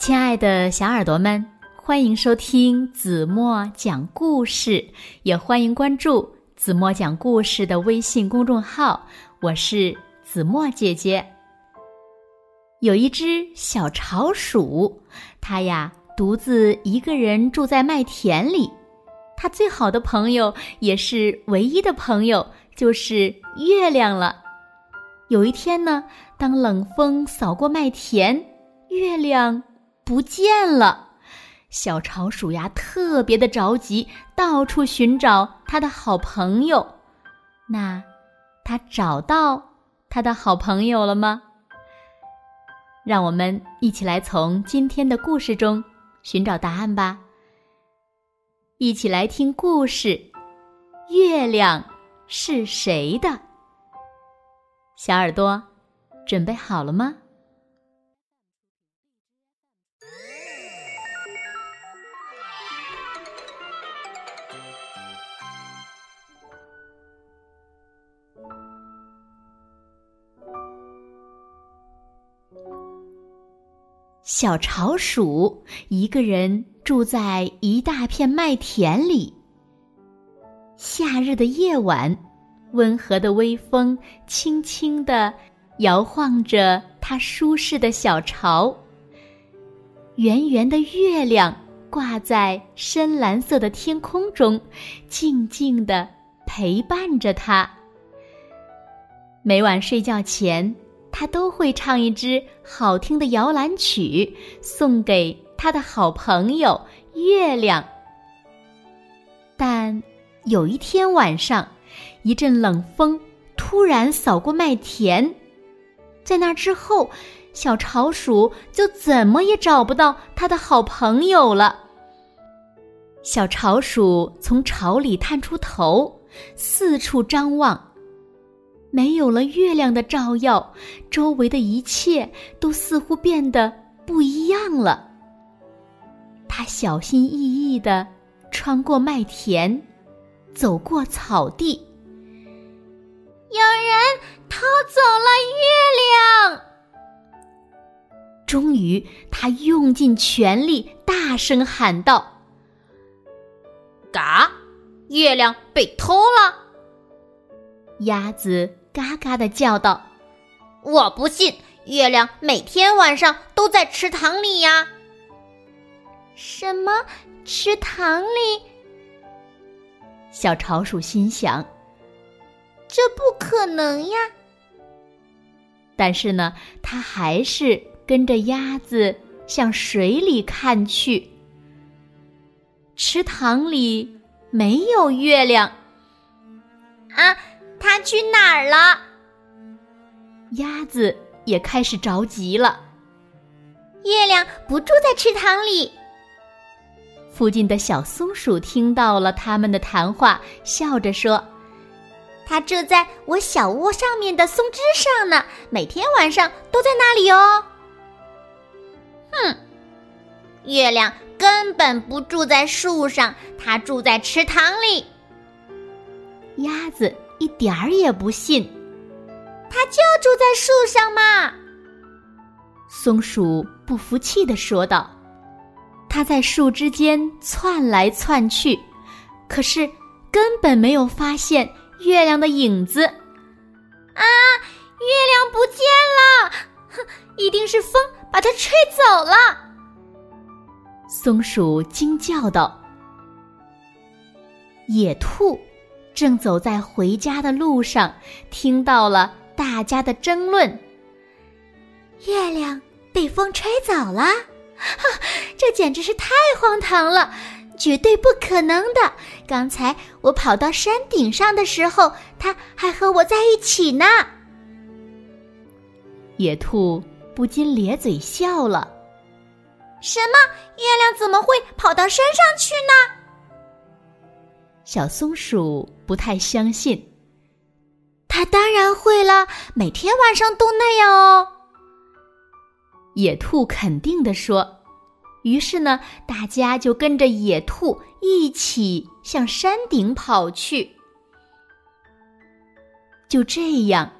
亲爱的小耳朵们，欢迎收听子墨讲故事，也欢迎关注子墨讲故事的微信公众号。我是子墨姐姐。有一只小巢鼠，它呀独自一个人住在麦田里。它最好的朋友，也是唯一的朋友，就是月亮了。有一天呢，当冷风扫过麦田，月亮。不见了，小巢鼠呀特别的着急，到处寻找他的好朋友。那，他找到他的好朋友了吗？让我们一起来从今天的故事中寻找答案吧。一起来听故事：月亮是谁的？小耳朵，准备好了吗？小巢鼠一个人住在一大片麦田里。夏日的夜晚，温和的微风轻轻地摇晃着它舒适的小巢。圆圆的月亮挂在深蓝色的天空中，静静地陪伴着它。每晚睡觉前。他都会唱一支好听的摇篮曲，送给他的好朋友月亮。但有一天晚上，一阵冷风突然扫过麦田，在那之后，小巢鼠就怎么也找不到他的好朋友了。小巢鼠从巢里探出头，四处张望。没有了月亮的照耀，周围的一切都似乎变得不一样了。他小心翼翼地穿过麦田，走过草地。有人偷走了月亮！终于，他用尽全力，大声喊道：“嘎！月亮被偷了！”鸭子。嘎嘎的叫道：“我不信，月亮每天晚上都在池塘里呀！”什么池塘里？小潮鼠心想：“这不可能呀！”但是呢，它还是跟着鸭子向水里看去。池塘里没有月亮啊！它去哪儿了？鸭子也开始着急了。月亮不住在池塘里。附近的小松鼠听到了他们的谈话，笑着说：“它住在我小窝上面的松枝上呢，每天晚上都在那里哦。”哼，月亮根本不住在树上，它住在池塘里。鸭子。一点儿也不信，它就住在树上嘛。松鼠不服气的说道：“它在树枝间窜来窜去，可是根本没有发现月亮的影子。啊，月亮不见了！哼，一定是风把它吹走了。”松鼠惊叫道：“野兔。”正走在回家的路上，听到了大家的争论。月亮被风吹走了，这简直是太荒唐了，绝对不可能的。刚才我跑到山顶上的时候，它还和我在一起呢。野兔不禁咧嘴笑了。什么？月亮怎么会跑到山上去呢？小松鼠不太相信，它当然会了，每天晚上都那样哦。野兔肯定的说。于是呢，大家就跟着野兔一起向山顶跑去。就这样，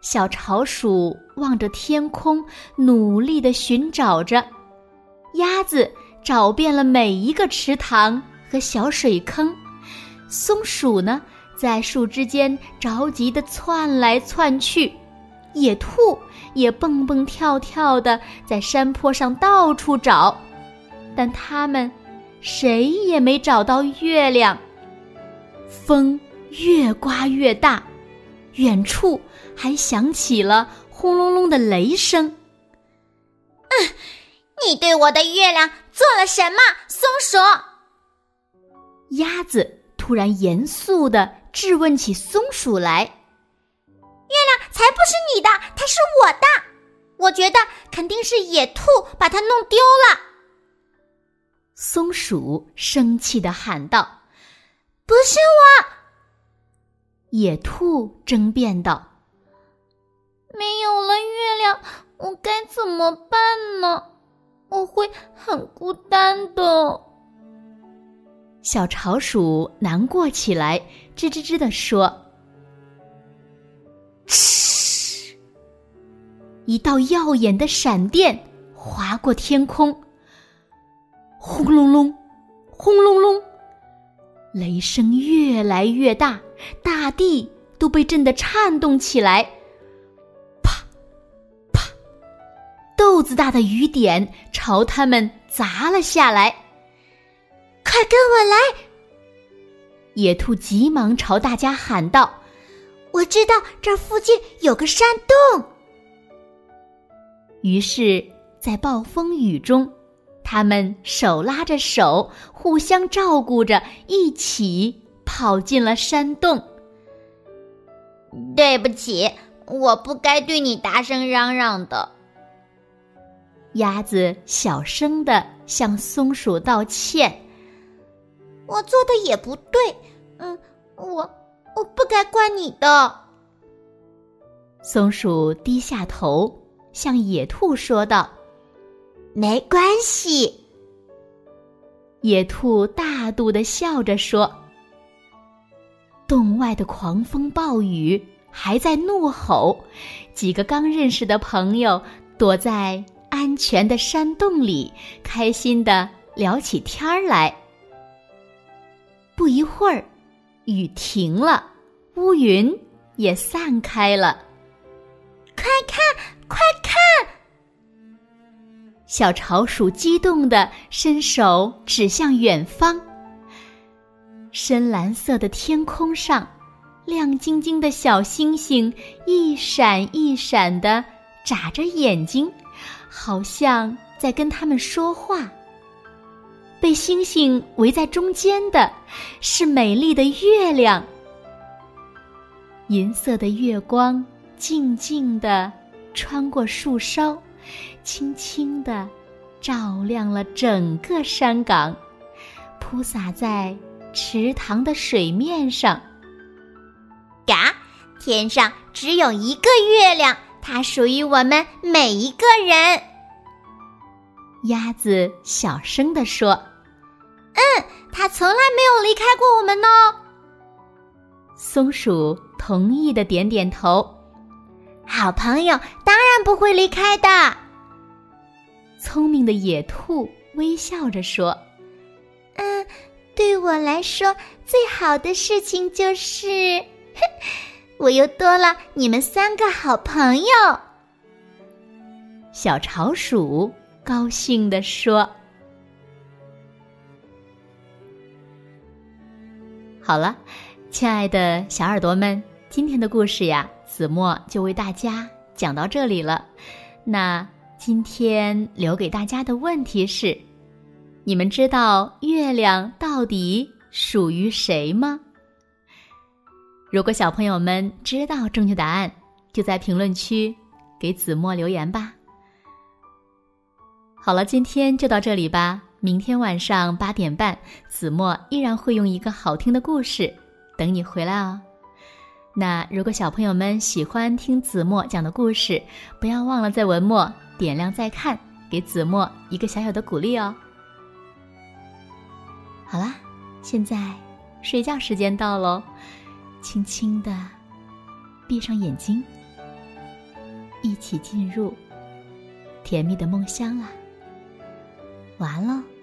小巢鼠望着天空，努力的寻找着。鸭子找遍了每一个池塘和小水坑，松鼠呢，在树枝间着急地窜来窜去，野兔也蹦蹦跳跳的在山坡上到处找，但它们谁也没找到月亮。风越刮越大，远处还响起了轰隆隆的雷声。嗯。你对我的月亮做了什么，松鼠？鸭子突然严肃的质问起松鼠来：“月亮才不是你的，它是我的。我觉得肯定是野兔把它弄丢了。”松鼠生气的喊道：“不是我！”野兔争辩道：“没有了月亮，我该怎么办呢？”我会很孤单的。小巢鼠难过起来，吱吱吱的说：“嗤！”一道耀眼的闪电划过天空，轰隆隆，轰隆隆，雷声越来越大，大地都被震得颤动起来。啪，啪豆子大的雨点朝他们砸了下来，快跟我来！野兔急忙朝大家喊道：“我知道这附近有个山洞。”于是，在暴风雨中，他们手拉着手，互相照顾着，一起跑进了山洞。对不起，我不该对你大声嚷嚷的。鸭子小声的向松鼠道歉：“我做的也不对，嗯，我我不该怪你的。”松鼠低下头向野兔说道：“没关系。”野兔大度的笑着说：“洞外的狂风暴雨还在怒吼，几个刚认识的朋友躲在。”安全的山洞里，开心的聊起天儿来。不一会儿，雨停了，乌云也散开了。快看，快看！小巢鼠激动地伸手指向远方。深蓝色的天空上，亮晶晶的小星星一闪一闪的眨着眼睛。好像在跟他们说话。被星星围在中间的是美丽的月亮。银色的月光静静的穿过树梢，轻轻的照亮了整个山岗，铺洒在池塘的水面上。嘎，天上只有一个月亮。它属于我们每一个人。鸭子小声地说：“嗯，它从来没有离开过我们呢。”松鼠同意的点点头。好朋友当然不会离开的。聪明的野兔微笑着说：“嗯，对我来说，最好的事情就是。”我又多了你们三个好朋友。小巢鼠高兴地说：“好了，亲爱的小耳朵们，今天的故事呀，子墨就为大家讲到这里了。那今天留给大家的问题是：你们知道月亮到底属于谁吗？”如果小朋友们知道正确答案，就在评论区给子墨留言吧。好了，今天就到这里吧。明天晚上八点半，子墨依然会用一个好听的故事等你回来哦。那如果小朋友们喜欢听子墨讲的故事，不要忘了在文末点亮再看，给子墨一个小小的鼓励哦。好啦，现在睡觉时间到喽。轻轻的闭上眼睛，一起进入甜蜜的梦乡啦。完了。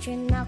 唱着那